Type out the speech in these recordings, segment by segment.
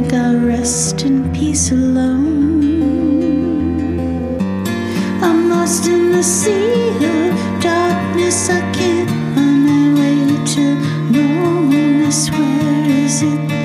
think I'll rest in peace alone. I'm lost in the sea of darkness. I can't find my way to normalness. Where is it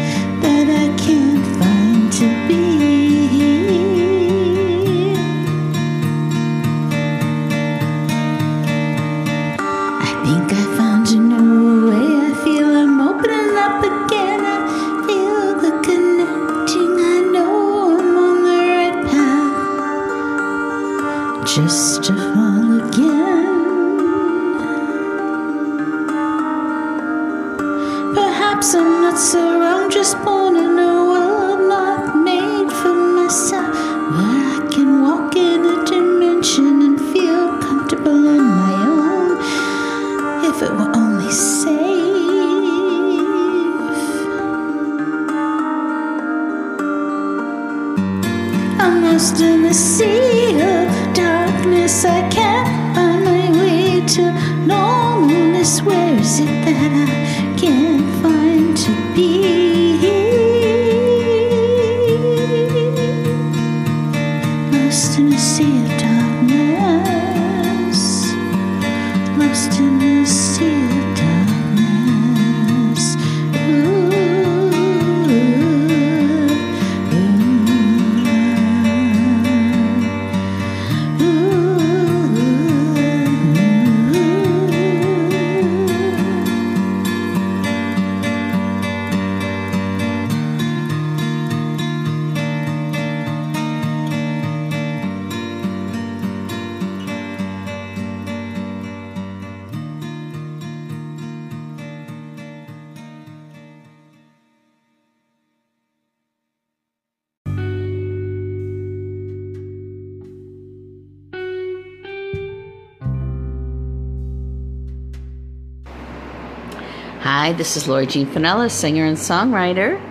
Hi, this is Lori Jean Finella, singer and songwriter,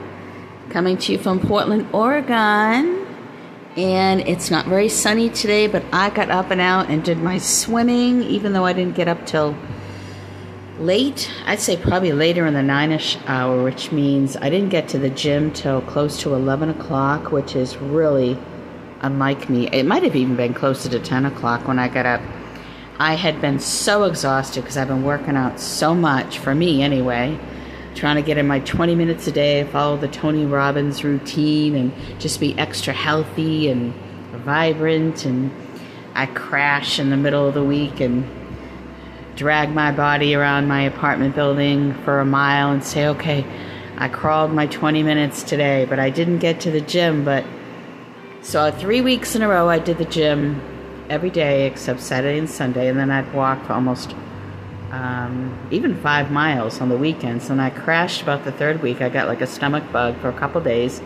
coming to you from Portland, Oregon. And it's not very sunny today, but I got up and out and did my swimming, even though I didn't get up till late. I'd say probably later in the nine ish hour, which means I didn't get to the gym till close to 11 o'clock, which is really unlike me. It might have even been closer to 10 o'clock when I got up. I had been so exhausted because I've been working out so much, for me anyway, trying to get in my 20 minutes a day, follow the Tony Robbins routine, and just be extra healthy and vibrant. And I crash in the middle of the week and drag my body around my apartment building for a mile and say, okay, I crawled my 20 minutes today, but I didn't get to the gym. But so three weeks in a row, I did the gym every day except Saturday and Sunday, and then I'd walk for almost um, even five miles on the weekends. And I crashed about the third week. I got like a stomach bug for a couple days.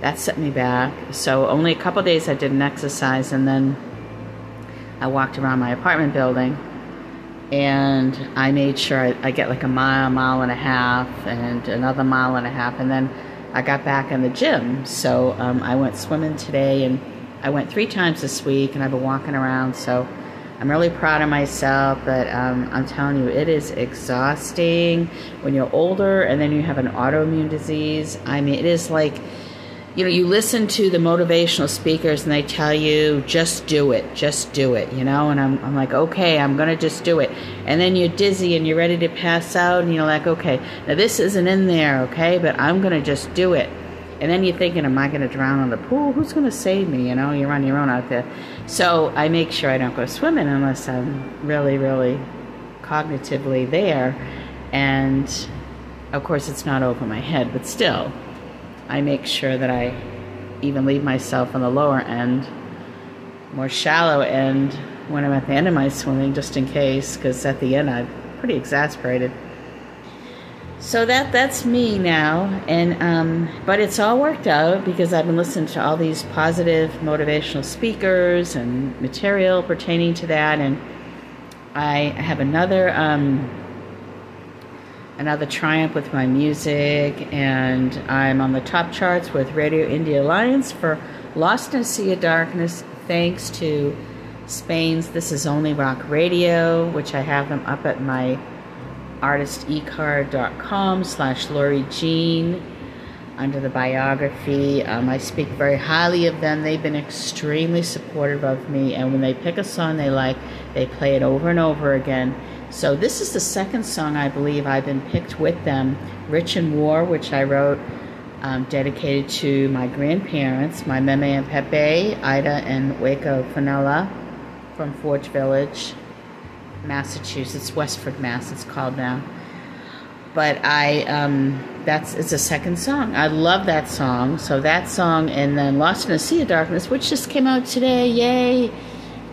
That set me back. So only a couple days I didn't exercise, and then I walked around my apartment building. And I made sure I, I get like a mile, mile and a half, and another mile and a half, and then I got back in the gym. So um, I went swimming today, and I went three times this week, and I've been walking around. So I'm really proud of myself. But um, I'm telling you, it is exhausting when you're older, and then you have an autoimmune disease. I mean, it is like you know, you listen to the motivational speakers and they tell you, just do it, just do it, you know, and I'm, I'm like, okay, I'm going to just do it. And then you're dizzy and you're ready to pass out and you're like, okay, now this isn't in there, okay, but I'm going to just do it. And then you're thinking, am I going to drown in the pool? Who's going to save me? You know, you're on your own out there. So I make sure I don't go swimming unless I'm really, really cognitively there. And of course, it's not over my head, but still, I make sure that I even leave myself on the lower end, more shallow end, when I'm at the end of my swimming, just in case, because at the end I'm pretty exasperated. So that that's me now, and um, but it's all worked out because I've been listening to all these positive motivational speakers and material pertaining to that, and I have another um, another triumph with my music, and I'm on the top charts with Radio Indie Alliance for Lost in a Sea of Darkness, thanks to Spain's This Is Only Rock Radio, which I have them up at my artistecard.com slash Lori Jean under the biography. Um, I speak very highly of them. They've been extremely supportive of me, and when they pick a song they like, they play it over and over again. So this is the second song I believe I've been picked with them, Rich in War, which I wrote um, dedicated to my grandparents, my Meme and Pepe, Ida and Waco Finella from Forge Village. Massachusetts, Westford, Mass. It's called now. But I, um, that's it's a second song. I love that song. So that song, and then Lost in a Sea of Darkness, which just came out today. Yay!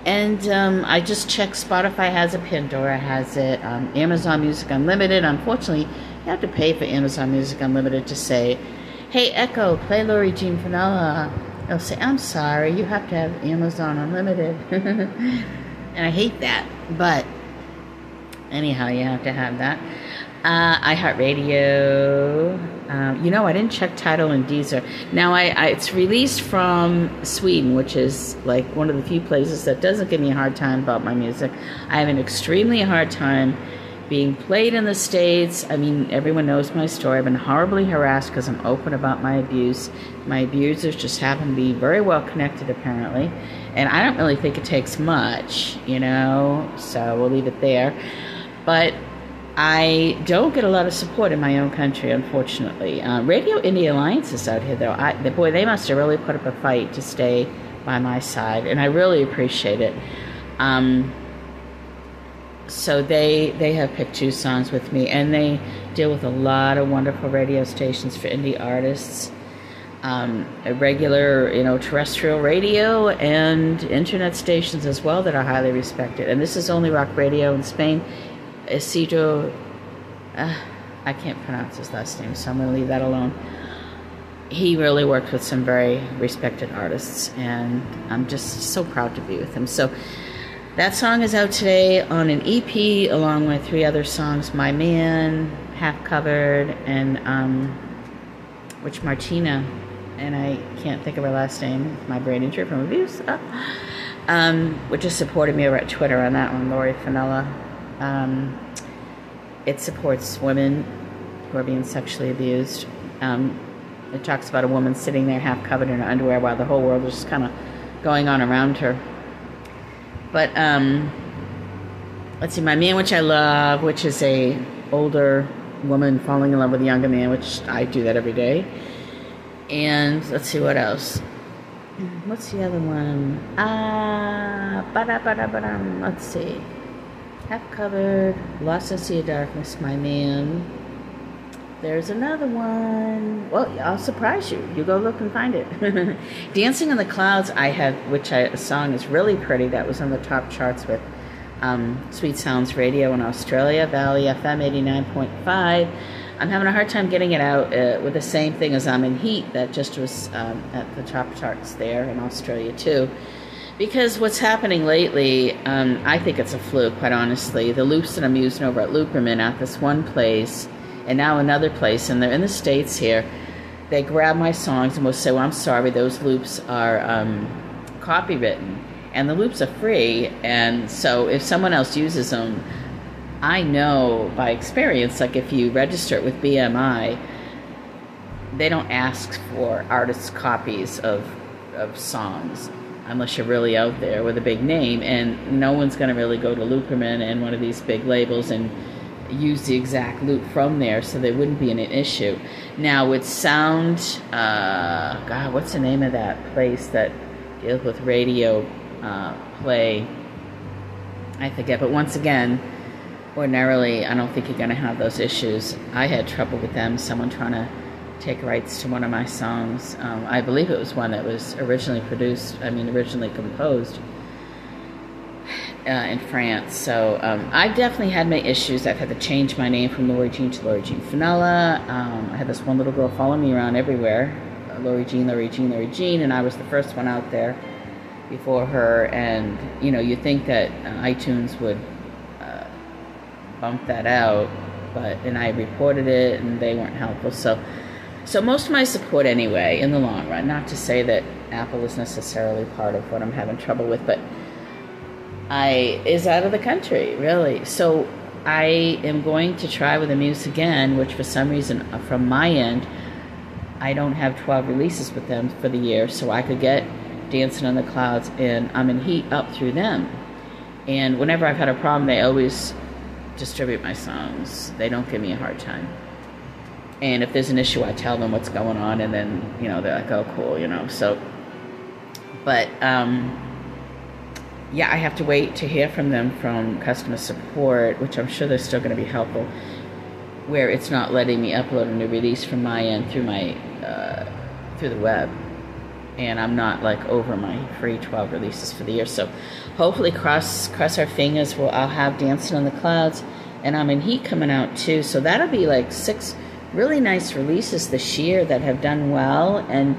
And um, I just checked. Spotify has it, Pandora has it, um, Amazon Music Unlimited. Unfortunately, you have to pay for Amazon Music Unlimited to say, "Hey Echo, play Lori Jean Finella." They'll say, "I'm sorry, you have to have Amazon Unlimited," and I hate that, but anyhow, you have to have that. Uh, iHeartRadio. Um, you know, I didn't check Tidal and Deezer. Now, I, I, it's released from Sweden, which is like one of the few places that doesn't give me a hard time about my music. I have an extremely hard time being played in the States. I mean, everyone knows my story. I've been horribly harassed because I'm open about my abuse. My abusers just happen to be very well connected, apparently. And I don't really think it takes much, you know, so we'll leave it there. But I don't get a lot of support in my own country, unfortunately. Uh, Radio Indie Alliance is out here, though. I, the, boy, they must have really put up a fight to stay by my side, and I really appreciate it. Um, so they they have picked two songs with me, and they deal with a lot of wonderful radio stations for indie artists. Um, regular, you know, terrestrial radio and internet stations as well that are highly respected. And this is only rock radio in Spain. Isidro, uh, I can't pronounce his last name, so I'm going to leave that alone. He really worked with some very respected artists, and I'm just so proud to be with him. So that song is out today on an EP along with three other songs My Man, Half Covered, and um, which Martina, and I can't think of her last name, my brain injury from abuse, uh, um, which has supported me over at Twitter on that one, Lori Finella. Um, it supports women who are being sexually abused. Um, it talks about a woman sitting there half covered in her underwear while the whole world is just kind of going on around her. But um, let's see, my man, which I love, which is a older woman falling in love with a younger man, which I do that every day. And let's see what else. What's the other one? Ah, uh, let's see. Half covered, Lost in Sea of Darkness, my man. There's another one. Well, I'll surprise you. You go look and find it. Dancing in the Clouds, I have, which I, a song is really pretty. That was on the top charts with um, Sweet Sounds Radio in Australia, Valley FM 89.5. I'm having a hard time getting it out uh, with the same thing as I'm in Heat, that just was um, at the top charts there in Australia too. Because what's happening lately, um, I think it's a fluke, quite honestly. The loops that I'm using over at Looperman at this one place and now another place, and they're in the States here, they grab my songs and will say, Well, I'm sorry, those loops are um, copywritten. And the loops are free, and so if someone else uses them, I know by experience, like if you register it with BMI, they don't ask for artists' copies of, of songs unless you're really out there with a big name, and no one's going to really go to Looperman and one of these big labels and use the exact loop from there, so there wouldn't be an issue. Now with Sound, uh, God, what's the name of that place that deals with radio uh, play? I forget, but once again, ordinarily, I don't think you're going to have those issues. I had trouble with them, someone trying to take rights to one of my songs. Um, I believe it was one that was originally produced, I mean, originally composed uh, in France. So um, I've definitely had my issues. I've had to change my name from Lori Jean to Lori Jean Finella. Um, I had this one little girl follow me around everywhere, uh, Lori Jean, Lori Jean, Lori Jean, and I was the first one out there before her. And you know, you think that uh, iTunes would uh, bump that out, but and I reported it, and they weren't helpful. So. So most of my support anyway in the long run, not to say that Apple is necessarily part of what I'm having trouble with, but I is out of the country, really. So I am going to try with Amuse again, which for some reason uh, from my end, I don't have 12 releases with them for the year, so I could get Dancing on the Clouds and I'm in Heat up through them. And whenever I've had a problem, they always distribute my songs. They don't give me a hard time. And if there's an issue, I tell them what's going on, and then you know they're like, "Oh, cool," you know. So, but um, yeah, I have to wait to hear from them from customer support, which I'm sure they're still going to be helpful. Where it's not letting me upload a new release from my end through my uh, through the web, and I'm not like over my free 12 releases for the year. So hopefully, cross cross our fingers. Well, I'll have Dancing on the Clouds, and I'm in Heat coming out too. So that'll be like six really nice releases this year that have done well, and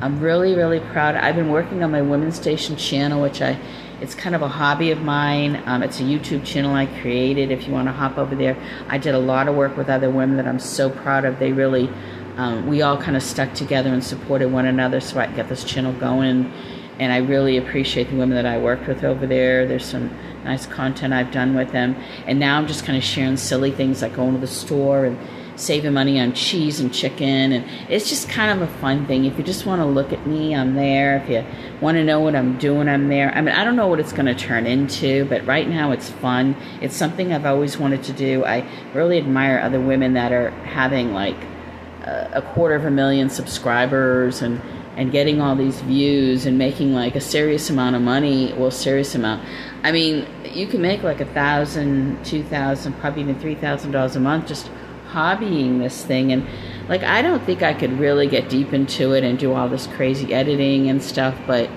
I'm really really proud. I've been working on my Women's Station channel, which I it's kind of a hobby of mine. Um, it's a YouTube channel I created. If you want to hop over there, I did a lot of work with other women that I'm so proud of. They really, um, we all kind of stuck together and supported one another so I could get this channel going. And I really appreciate the women that I worked with over there. There's some nice content I've done with them. And now I'm just kind of sharing silly things like going to the store and saving money on cheese and chicken and it's just kind of a fun thing. If you just want to look at me i'm there. If you want to know what i'm doing i'm there. I mean i don't know what it's going to turn into but right now it's fun. It's something i've always wanted to do. I really admire other women that are having like a quarter of a million subscribers and and getting all these views and making like a serious amount of money well serious amount. I mean you can make like a thousand two thousand probably even three thousand dollars a month just hobbying this thing and like I don't think I could really get deep into it and do all this crazy editing and stuff but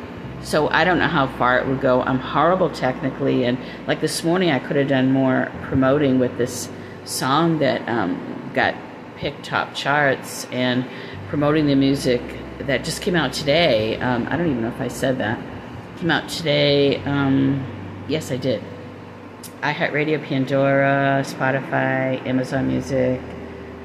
so I don't know how far it would go. I'm horrible technically and like this morning I could have done more promoting with this song that um, got picked top charts and promoting the music that just came out today. Um, I don't even know if I said that. Came out today. Um, yes, I did iHeartRadio, Pandora, Spotify, Amazon Music.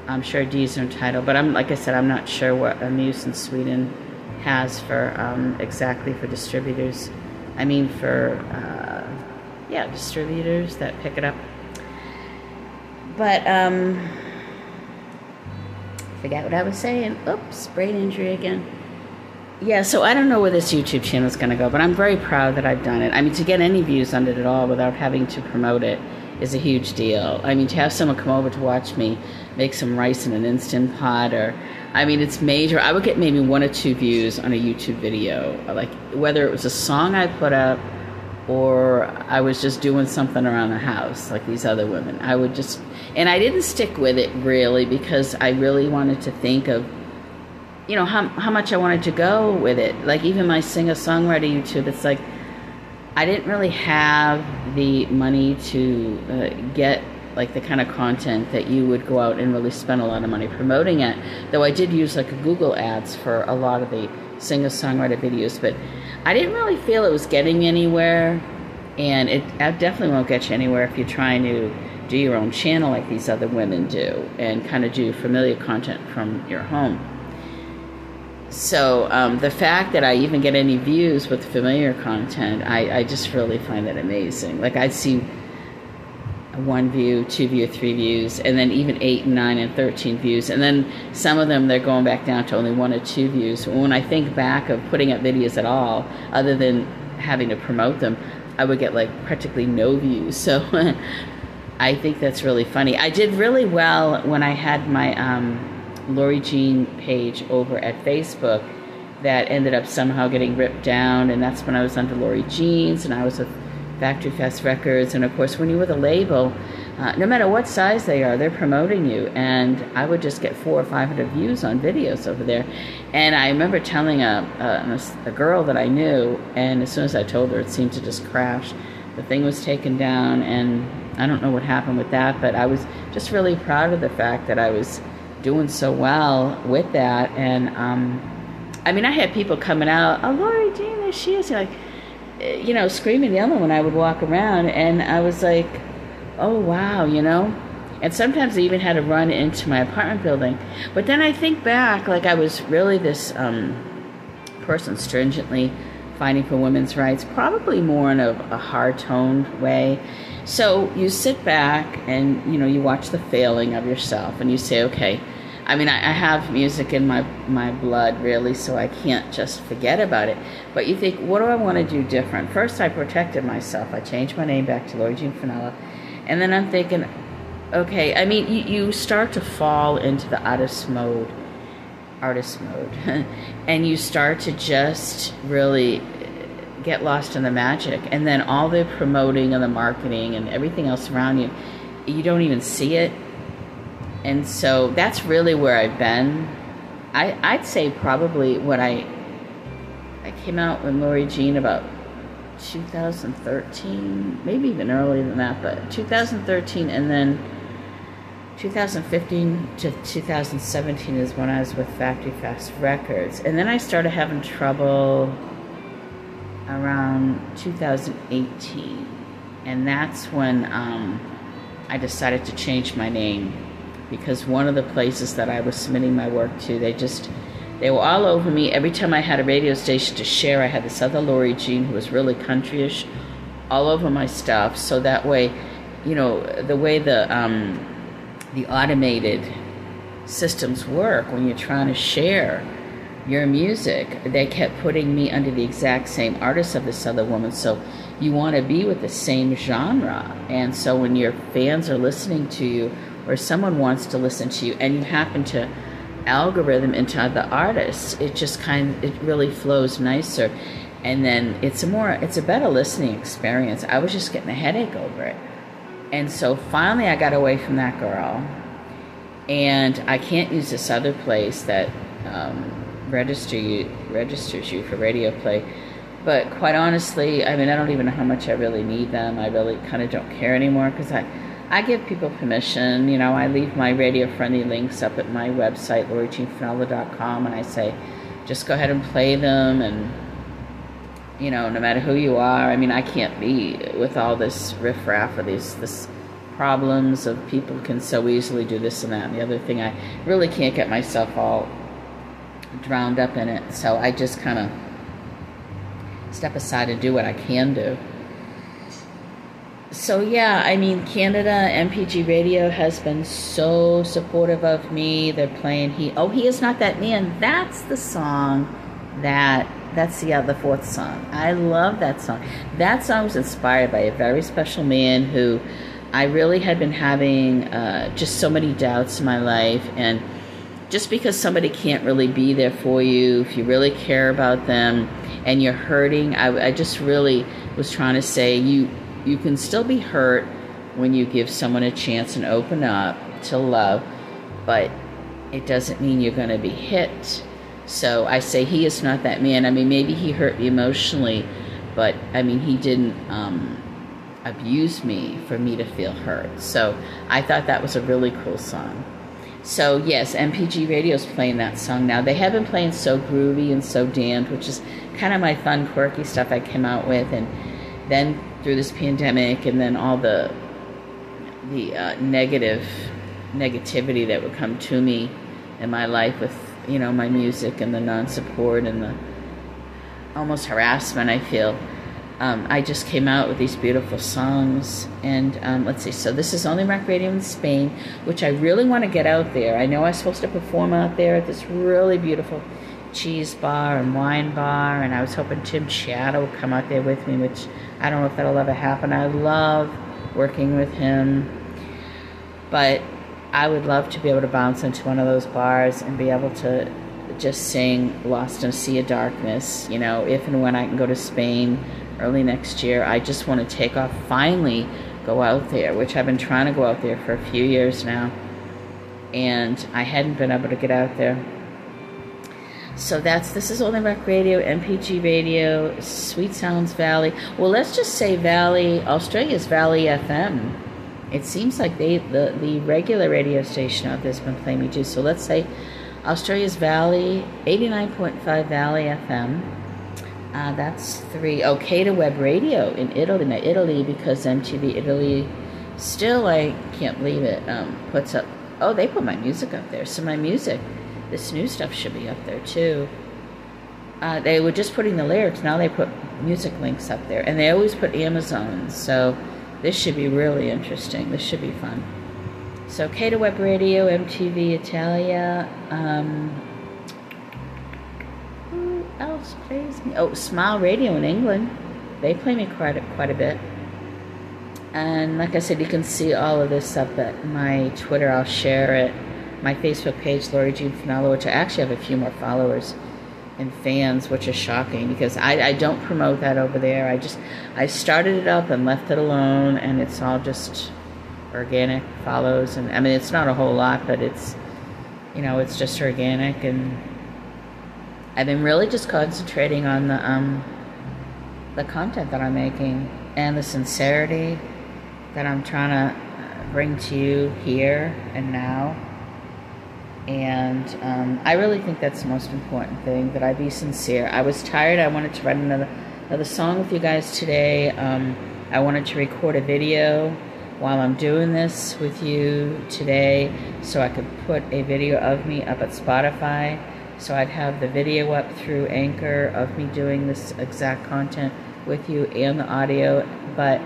I'm sure Deezer Tidal, but I'm like I said, I'm not sure what Amuse in Sweden has for um, exactly for distributors. I mean for uh, yeah distributors that pick it up. But um, forget what I was saying. Oops, brain injury again. Yeah, so I don't know where this YouTube channel is going to go, but I'm very proud that I've done it. I mean, to get any views on it at all without having to promote it is a huge deal. I mean, to have someone come over to watch me make some rice in an instant pot, or I mean, it's major. I would get maybe one or two views on a YouTube video, like whether it was a song I put up or I was just doing something around the house, like these other women. I would just, and I didn't stick with it really because I really wanted to think of you know how how much I wanted to go with it. Like even my singer songwriter YouTube, it's like I didn't really have the money to uh, get like the kind of content that you would go out and really spend a lot of money promoting it. Though I did use like Google Ads for a lot of the singer songwriter videos, but I didn't really feel it was getting anywhere. And it, it definitely won't get you anywhere if you're trying to do your own channel like these other women do and kind of do familiar content from your home. So um, the fact that I even get any views with familiar content, I, I just really find that amazing. Like I'd see one view, two view, three views, and then even eight nine and thirteen views, and then some of them they're going back down to only one or two views. When I think back of putting up videos at all, other than having to promote them, I would get like practically no views. So I think that's really funny. I did really well when I had my. Um, Lori Jean page over at Facebook that ended up somehow getting ripped down, and that's when I was under Lori Jeans, and I was with Factory Fest Records, and of course, when you're with a label, uh, no matter what size they are, they're promoting you, and I would just get four or five hundred views on videos over there, and I remember telling a, a, a girl that I knew, and as soon as I told her, it seemed to just crash. the thing was taken down, and I don't know what happened with that, but I was just really proud of the fact that I was doing so well with that. And um, I mean, I had people coming out, oh, Lori Jean, there she is. Like, eh, you know, screaming, yelling when I would walk around. And I was like, oh, wow, you know? And sometimes I even had to run into my apartment building. But then I think back, like I was really this um, person stringently fighting for women's rights, probably more in a, a hard toned way. So you sit back and you know you watch the failing of yourself, and you say, okay. I mean, I, I have music in my my blood, really, so I can't just forget about it. But you think, what do I want to do different? First, I protected myself. I changed my name back to Lori Jean Finella, and then I'm thinking, okay. I mean, you, you start to fall into the artist mode, artist mode, and you start to just really get lost in the magic. And then all the promoting and the marketing and everything else around you, you don't even see it. And so that's really where I've been. I, I'd say probably when I I came out with Lori Jean about 2013, maybe even earlier than that, but 2013 and then 2015 to 2017 is when I was with Factory Fast Records. And then I started having trouble around 2018, and that's when um, I decided to change my name because one of the places that I was submitting my work to, they just they were all over me. Every time I had a radio station to share, I had this other Lori Jean who was really countryish, all over my stuff. So that way, you know, the way the um, the automated systems work when you're trying to share your music. They kept putting me under the exact same artist of this other woman. So you want to be with the same genre. And so when your fans are listening to you or someone wants to listen to you and you happen to algorithm into other artists, it just kind of, it really flows nicer. And then it's a more, it's a better listening experience. I was just getting a headache over it. And so finally I got away from that girl. And I can't use this other place that um, register you registers you for radio play. But quite honestly, I mean, I don't even know how much I really need them. I really kind of don't care anymore because I, I give people permission. You know, I leave my radio friendly links up at my website, lorijeanfinella.com, and I say, just go ahead and play them. And, you know, no matter who you are, I mean, I can't be with all this riffraff or these, this problems of people can so easily do this and that and the other thing. I really can't get myself all drowned up in it. So I just kind of step aside and do what I can do. So yeah, I mean Canada MPG Radio has been so supportive of me. They're playing he oh he is not that man. That's the song that that's the other fourth song. I love that song. That song was inspired by a very special man who I really had been having uh, just so many doubts in my life and just because somebody can't really be there for you, if you really care about them and you're hurting, I, I just really was trying to say you you can still be hurt when you give someone a chance and open up to love, but it doesn't mean you're going to be hit. So I say he is not that man. I mean, maybe he hurt me emotionally, but I mean, he didn't um, abuse me for me to feel hurt. So I thought that was a really cool song. So yes, MPG Radio is playing that song now. They have been playing "So Groovy" and "So Damned," which is kind of my fun, quirky stuff I came out with, and then through this pandemic, and then all the the uh, negative negativity that would come to me in my life with you know my music and the non-support and the almost harassment I feel um, I just came out with these beautiful songs. And um, let's see, so this is Only Rock Radio in Spain, which I really want to get out there. I know I'm supposed to perform out there at this really beautiful cheese bar and wine bar, and I was hoping Tim Shadow would come out there with me, which I don't know if that'll ever happen. I love working with him, but I would love to be able to bounce into one of those bars and be able to just sing Lost in a Sea of Darkness, you know, if and when I can go to Spain early next year. I just want to take off, finally go out there, which I've been trying to go out there for a few years now. And I hadn't been able to get out there. So that's this is Only Rock Radio, MPG Radio, Sweet Sounds Valley. Well, let's just say Valley, Australia's Valley FM. It seems like they the, the regular radio station out there's been playing me too. So let's say Australia's Valley, 89.5 Valley FM. Uh, that's three. Okay to Web Radio in Italy. Now, Italy, because MTV Italy still, I can't believe it, um, puts up. Oh, they put my music up there. So my music this new stuff should be up there too. Uh, they were just putting the lyrics. Now they put music links up there, and they always put Amazon. So this should be really interesting. This should be fun. So to Web Radio, MTV Italia. Um, plays me? Oh, Smile Radio in England. They play me quite a, quite a bit. And like I said, you can see all of this up at my Twitter. I'll share it my Facebook page, Lori Jean Finella, which I actually have a few more followers and fans, which is shocking because I, I don't promote that over there. I just I started it up and left it alone, and it's all just organic follows, and I mean it's not a whole lot, but it's you know it's just organic, and I've been really just concentrating on the um the content that I'm making and the sincerity that I'm trying to bring to you here and now and um, I really think that's the most important thing that I be sincere. I was tired. I wanted to write another another song with you guys today. Um, I wanted to record a video while I'm doing this with you today, so I could put a video of me up at Spotify. So I'd have the video up through Anchor of me doing this exact content with you and the audio. But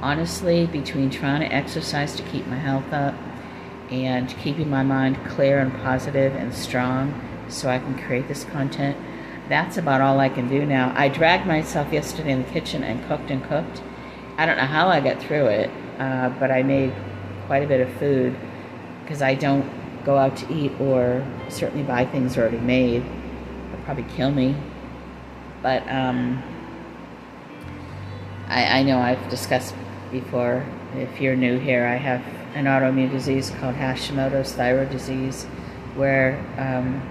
honestly, between trying to exercise to keep my health up and keeping my mind clear and positive and strong so I can create this content. That's about all I can do now. I dragged myself yesterday in the kitchen and cooked and cooked. I don't know how I got through it, uh, but I made quite a bit of food because I don't go out to eat or certainly buy things already made. It'll probably kill me. But um, I, I know I've discussed before. If you're new here, I have an autoimmune disease called Hashimoto's thyroid disease, where um,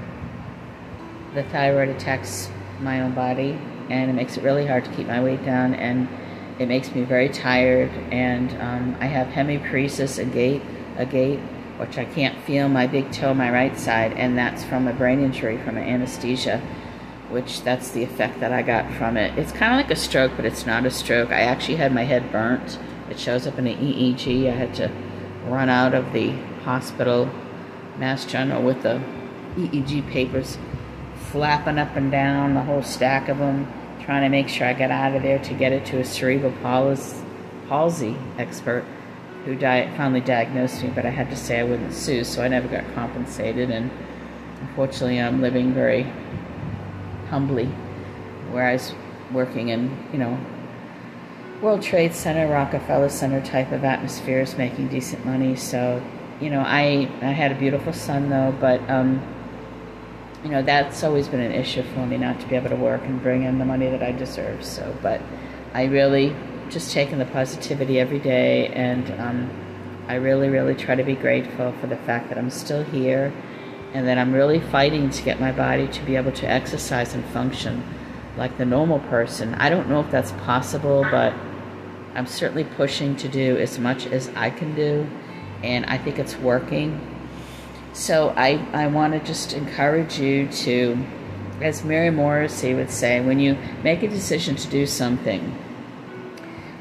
the thyroid attacks my own body and it makes it really hard to keep my weight down and it makes me very tired and um, I have hemiparesis, a gait, a gait, which I can't feel my big toe, my right side, and that's from a brain injury from an anesthesia, which that's the effect that I got from it. It's kind of like a stroke, but it's not a stroke. I actually had my head burnt. It shows up in an EEG. I had to run out of the hospital, Mass General, with the EEG papers flapping up and down, the whole stack of them, trying to make sure I got out of there to get it to a cerebral palsy expert who di- finally diagnosed me, but I had to say I wouldn't sue, so I never got compensated. And unfortunately, I'm living very humbly where I was working in, you know, World Trade Center, Rockefeller Center type of atmospheres, making decent money. So, you know, I I had a beautiful son though, but um, you know that's always been an issue for me not to be able to work and bring in the money that I deserve. So, but I really just taking the positivity every day, and um, I really, really try to be grateful for the fact that I'm still here, and that I'm really fighting to get my body to be able to exercise and function like the normal person. I don't know if that's possible, but I'm certainly pushing to do as much as I can do, and I think it's working. So I, I want to just encourage you to, as Mary Morrissey would say, when you make a decision to do something,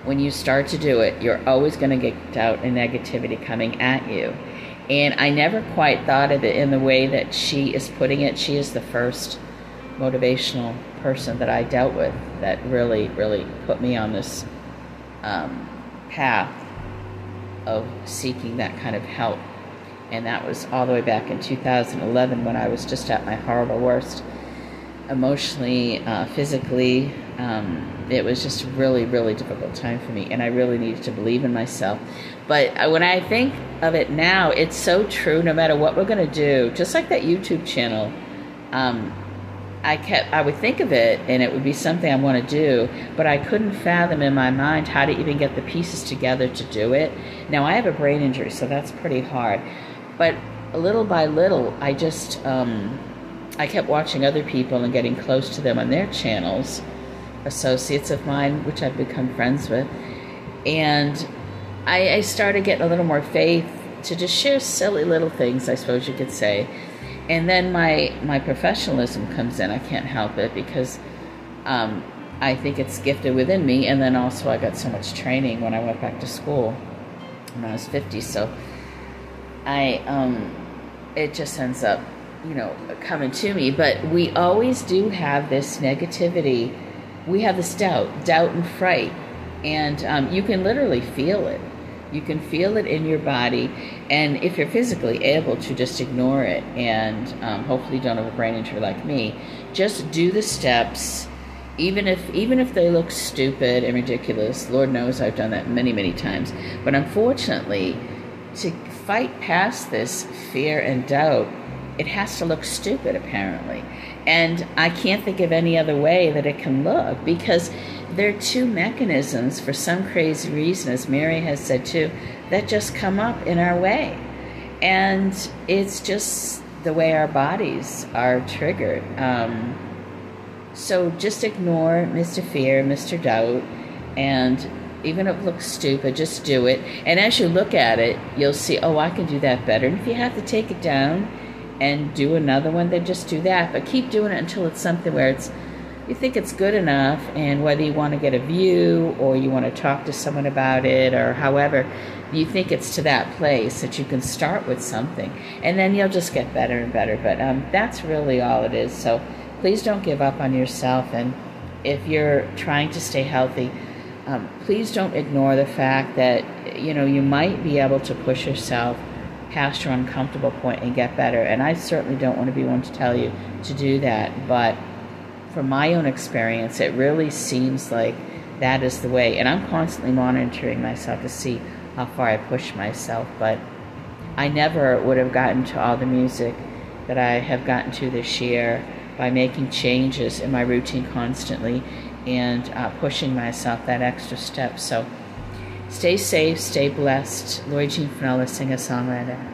when you start to do it, you're always going to get doubt and negativity coming at you. And I never quite thought of it in the way that she is putting it. She is the first motivational person that I dealt with that really, really put me on this um, path of seeking that kind of help. And that was all the way back in 2011 when I was just at my horrible worst, emotionally, uh, physically. Um, it was just a really, really difficult time for me, and I really needed to believe in myself. But uh, when I think of it now, it's so true. No matter what we're going to do, just like that YouTube channel, um, I kept I would think of it and it would be something I want to do, but I couldn't fathom in my mind how to even get the pieces together to do it. Now I have a brain injury, so that's pretty hard. But little by little, I just um, I kept watching other people and getting close to them on their channels, associates of mine, which I've become friends with. And I, I started getting a little more faith to just share silly little things, I suppose you could say. And then my, my professionalism comes in. I can't help it because um, I think it's gifted within me. And then also, I got so much training when I went back to school when I was 50. So I, um, it just ends up, you know, coming to me. But we always do have this negativity. We have this doubt, doubt and fright. And um, you can literally feel it. You can feel it in your body. And if you're physically able to just ignore it and um, hopefully don't have a brain injury like me, just do the steps even if even if they look stupid and ridiculous lord knows i've done that many many times but unfortunately to fight past this fear and doubt it has to look stupid apparently and i can't think of any other way that it can look because there are two mechanisms for some crazy reason as mary has said too that just come up in our way and it's just the way our bodies are triggered um, so just ignore Mr. Fear, Mr. Doubt, and even if it looks stupid, just do it. And as you look at it, you'll see, oh, I can do that better. And if you have to take it down and do another one, then just do that. But keep doing it until it's something where it's you think it's good enough, and whether you want to get a view or you want to talk to someone about it or however, you think it's to that place that you can start with something, and then you'll just get better and better. But um, that's really all it is. So please don't give up on yourself. And if you're trying to stay healthy, um, please don't ignore the fact that you know you might be able to push yourself past your uncomfortable point and get better. And I certainly don't want to be one to tell you to do that, but from my own experience, it really seems like that is the way. And I'm constantly monitoring myself to see how far I push myself, but I never would have gotten to all the music that I have gotten to this year by making changes in my routine constantly and uh, pushing myself that extra step. So stay safe, stay blessed. Lori Jean Finella, singer songwriter.